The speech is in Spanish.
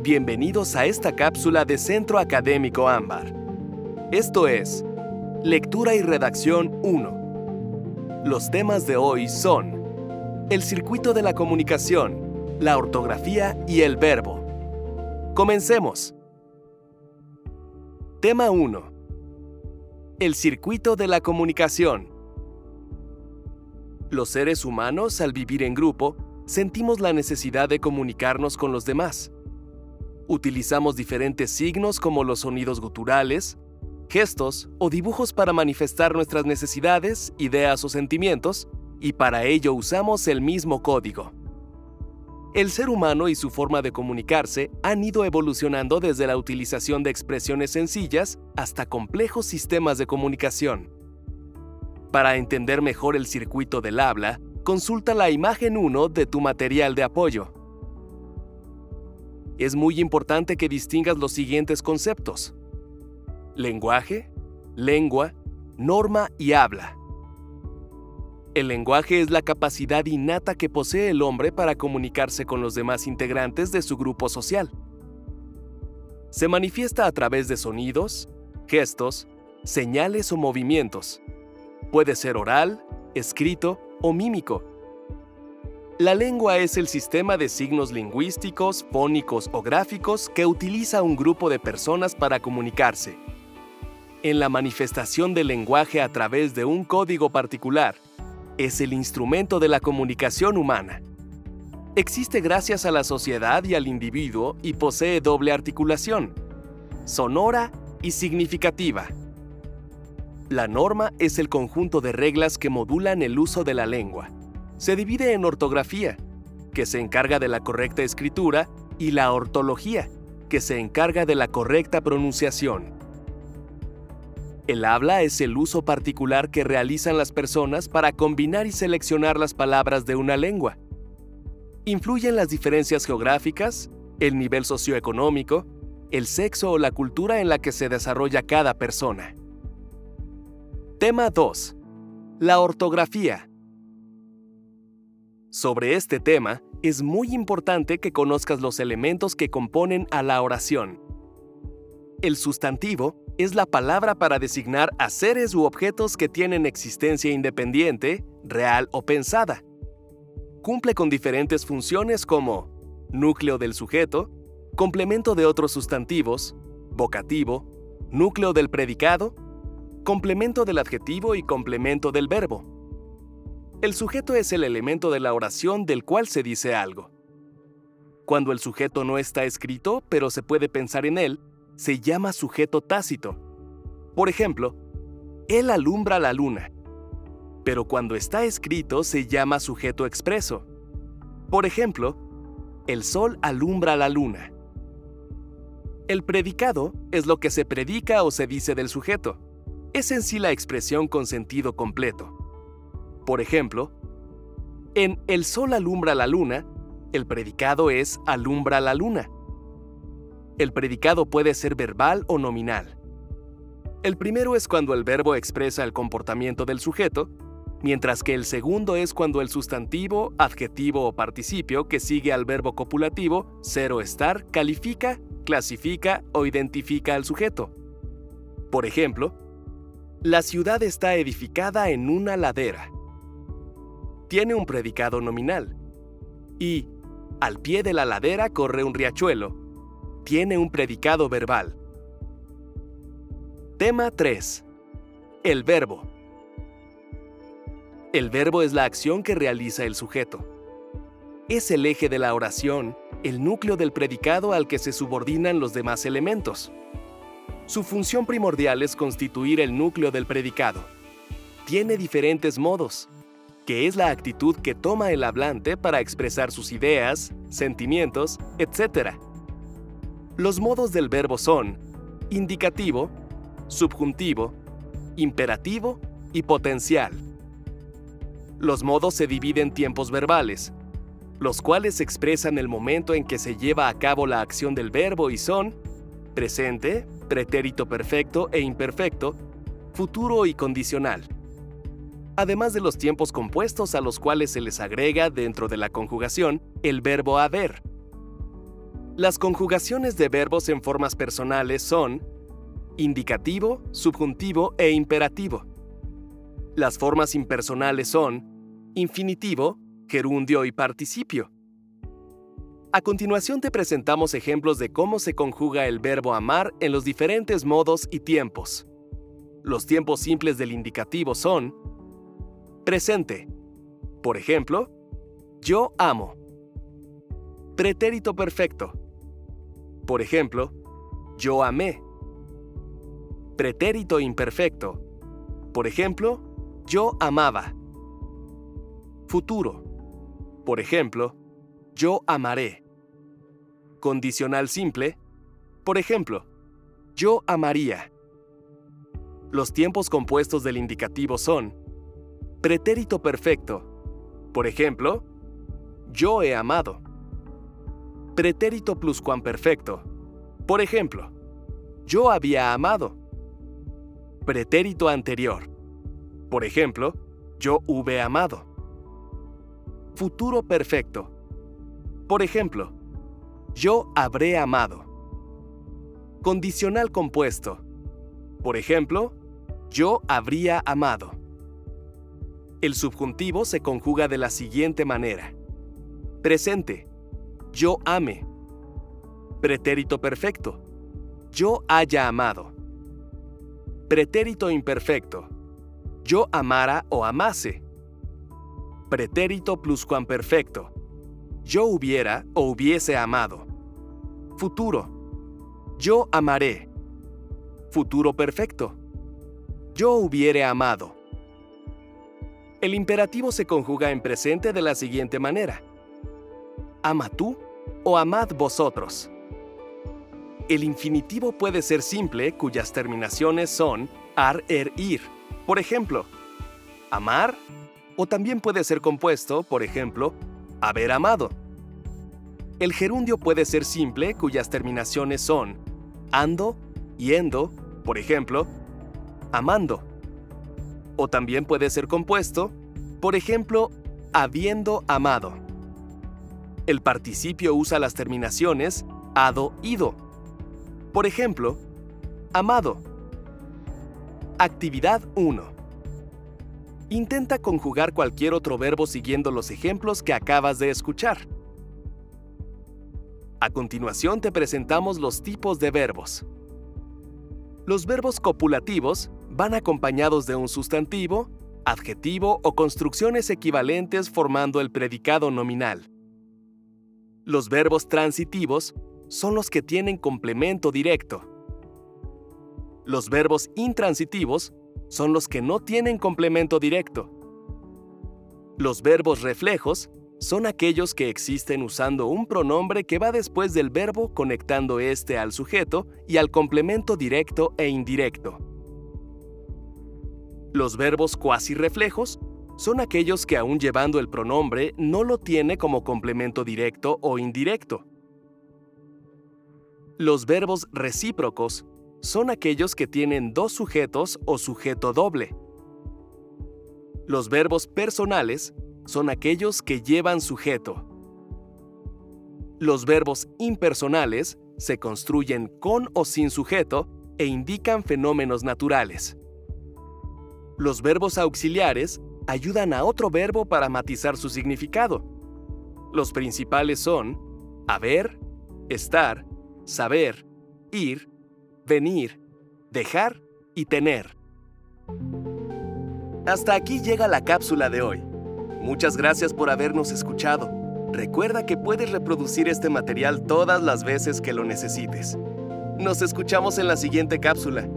Bienvenidos a esta cápsula de Centro Académico Ámbar. Esto es Lectura y Redacción 1. Los temas de hoy son el circuito de la comunicación, la ortografía y el verbo. Comencemos. Tema 1. El circuito de la comunicación. Los seres humanos, al vivir en grupo, sentimos la necesidad de comunicarnos con los demás. Utilizamos diferentes signos como los sonidos guturales, gestos o dibujos para manifestar nuestras necesidades, ideas o sentimientos, y para ello usamos el mismo código. El ser humano y su forma de comunicarse han ido evolucionando desde la utilización de expresiones sencillas hasta complejos sistemas de comunicación. Para entender mejor el circuito del habla, consulta la imagen 1 de tu material de apoyo. Es muy importante que distingas los siguientes conceptos. Lenguaje, lengua, norma y habla. El lenguaje es la capacidad innata que posee el hombre para comunicarse con los demás integrantes de su grupo social. Se manifiesta a través de sonidos, gestos, señales o movimientos. Puede ser oral, escrito o mímico. La lengua es el sistema de signos lingüísticos, fónicos o gráficos que utiliza un grupo de personas para comunicarse. En la manifestación del lenguaje a través de un código particular, es el instrumento de la comunicación humana. Existe gracias a la sociedad y al individuo y posee doble articulación, sonora y significativa. La norma es el conjunto de reglas que modulan el uso de la lengua. Se divide en ortografía, que se encarga de la correcta escritura, y la ortología, que se encarga de la correcta pronunciación. El habla es el uso particular que realizan las personas para combinar y seleccionar las palabras de una lengua. Influyen las diferencias geográficas, el nivel socioeconómico, el sexo o la cultura en la que se desarrolla cada persona. Tema 2. La ortografía. Sobre este tema, es muy importante que conozcas los elementos que componen a la oración. El sustantivo es la palabra para designar a seres u objetos que tienen existencia independiente, real o pensada. Cumple con diferentes funciones como núcleo del sujeto, complemento de otros sustantivos, vocativo, núcleo del predicado, complemento del adjetivo y complemento del verbo. El sujeto es el elemento de la oración del cual se dice algo. Cuando el sujeto no está escrito, pero se puede pensar en él, se llama sujeto tácito. Por ejemplo, Él alumbra la luna. Pero cuando está escrito se llama sujeto expreso. Por ejemplo, el sol alumbra la luna. El predicado es lo que se predica o se dice del sujeto. Es en sí la expresión con sentido completo. Por ejemplo, en El sol alumbra la luna, el predicado es alumbra la luna. El predicado puede ser verbal o nominal. El primero es cuando el verbo expresa el comportamiento del sujeto, mientras que el segundo es cuando el sustantivo, adjetivo o participio que sigue al verbo copulativo, ser o estar, califica, clasifica o identifica al sujeto. Por ejemplo, la ciudad está edificada en una ladera. Tiene un predicado nominal. Y, al pie de la ladera corre un riachuelo, tiene un predicado verbal. Tema 3. El verbo. El verbo es la acción que realiza el sujeto. Es el eje de la oración, el núcleo del predicado al que se subordinan los demás elementos. Su función primordial es constituir el núcleo del predicado. Tiene diferentes modos, que es la actitud que toma el hablante para expresar sus ideas, sentimientos, etc. Los modos del verbo son indicativo, subjuntivo, imperativo y potencial. Los modos se dividen en tiempos verbales, los cuales expresan el momento en que se lleva a cabo la acción del verbo y son presente, pretérito perfecto e imperfecto, futuro y condicional. Además de los tiempos compuestos a los cuales se les agrega dentro de la conjugación el verbo haber, Las conjugaciones de verbos en formas personales son indicativo, subjuntivo e imperativo. Las formas impersonales son infinitivo, gerundio y participio. A continuación te presentamos ejemplos de cómo se conjuga el verbo amar en los diferentes modos y tiempos. Los tiempos simples del indicativo son presente. Por ejemplo, yo amo. Pretérito perfecto. Por ejemplo, yo amé. Pretérito imperfecto. Por ejemplo, yo amaba. Futuro. Por ejemplo, yo amaré. Condicional simple. Por ejemplo, yo amaría. Los tiempos compuestos del indicativo son pretérito perfecto. Por ejemplo, yo he amado. Pretérito pluscuamperfecto. Por ejemplo, yo había amado. Pretérito anterior. Por ejemplo, yo hube amado. Futuro perfecto. Por ejemplo, yo habré amado. Condicional compuesto. Por ejemplo, yo habría amado. El subjuntivo se conjuga de la siguiente manera. Presente. Yo ame. Pretérito perfecto. Yo haya amado. Pretérito imperfecto. Yo amara o amase. Pretérito pluscuamperfecto yo hubiera o hubiese amado. Futuro. Yo amaré. Futuro perfecto. Yo hubiere amado. El imperativo se conjuga en presente de la siguiente manera. Ama tú o amad vosotros. El infinitivo puede ser simple cuyas terminaciones son ar, er, ir. Por ejemplo, amar o también puede ser compuesto, por ejemplo, haber amado. El gerundio puede ser simple cuyas terminaciones son ando, yendo, por ejemplo, amando. O también puede ser compuesto, por ejemplo, habiendo amado. El participio usa las terminaciones ado, ido. Por ejemplo, amado. Actividad 1. Intenta conjugar cualquier otro verbo siguiendo los ejemplos que acabas de escuchar. A continuación te presentamos los tipos de verbos. Los verbos copulativos van acompañados de un sustantivo, adjetivo o construcciones equivalentes formando el predicado nominal. Los verbos transitivos son los que tienen complemento directo. Los verbos intransitivos son los que no tienen complemento directo. Los verbos reflejos son aquellos que existen usando un pronombre que va después del verbo conectando este al sujeto y al complemento directo e indirecto. Los verbos cuasi reflejos son aquellos que aún llevando el pronombre no lo tiene como complemento directo o indirecto. Los verbos recíprocos son aquellos que tienen dos sujetos o sujeto doble. Los verbos personales son aquellos que llevan sujeto. Los verbos impersonales se construyen con o sin sujeto e indican fenómenos naturales. Los verbos auxiliares ayudan a otro verbo para matizar su significado. Los principales son haber, estar, saber, ir venir, dejar y tener. Hasta aquí llega la cápsula de hoy. Muchas gracias por habernos escuchado. Recuerda que puedes reproducir este material todas las veces que lo necesites. Nos escuchamos en la siguiente cápsula.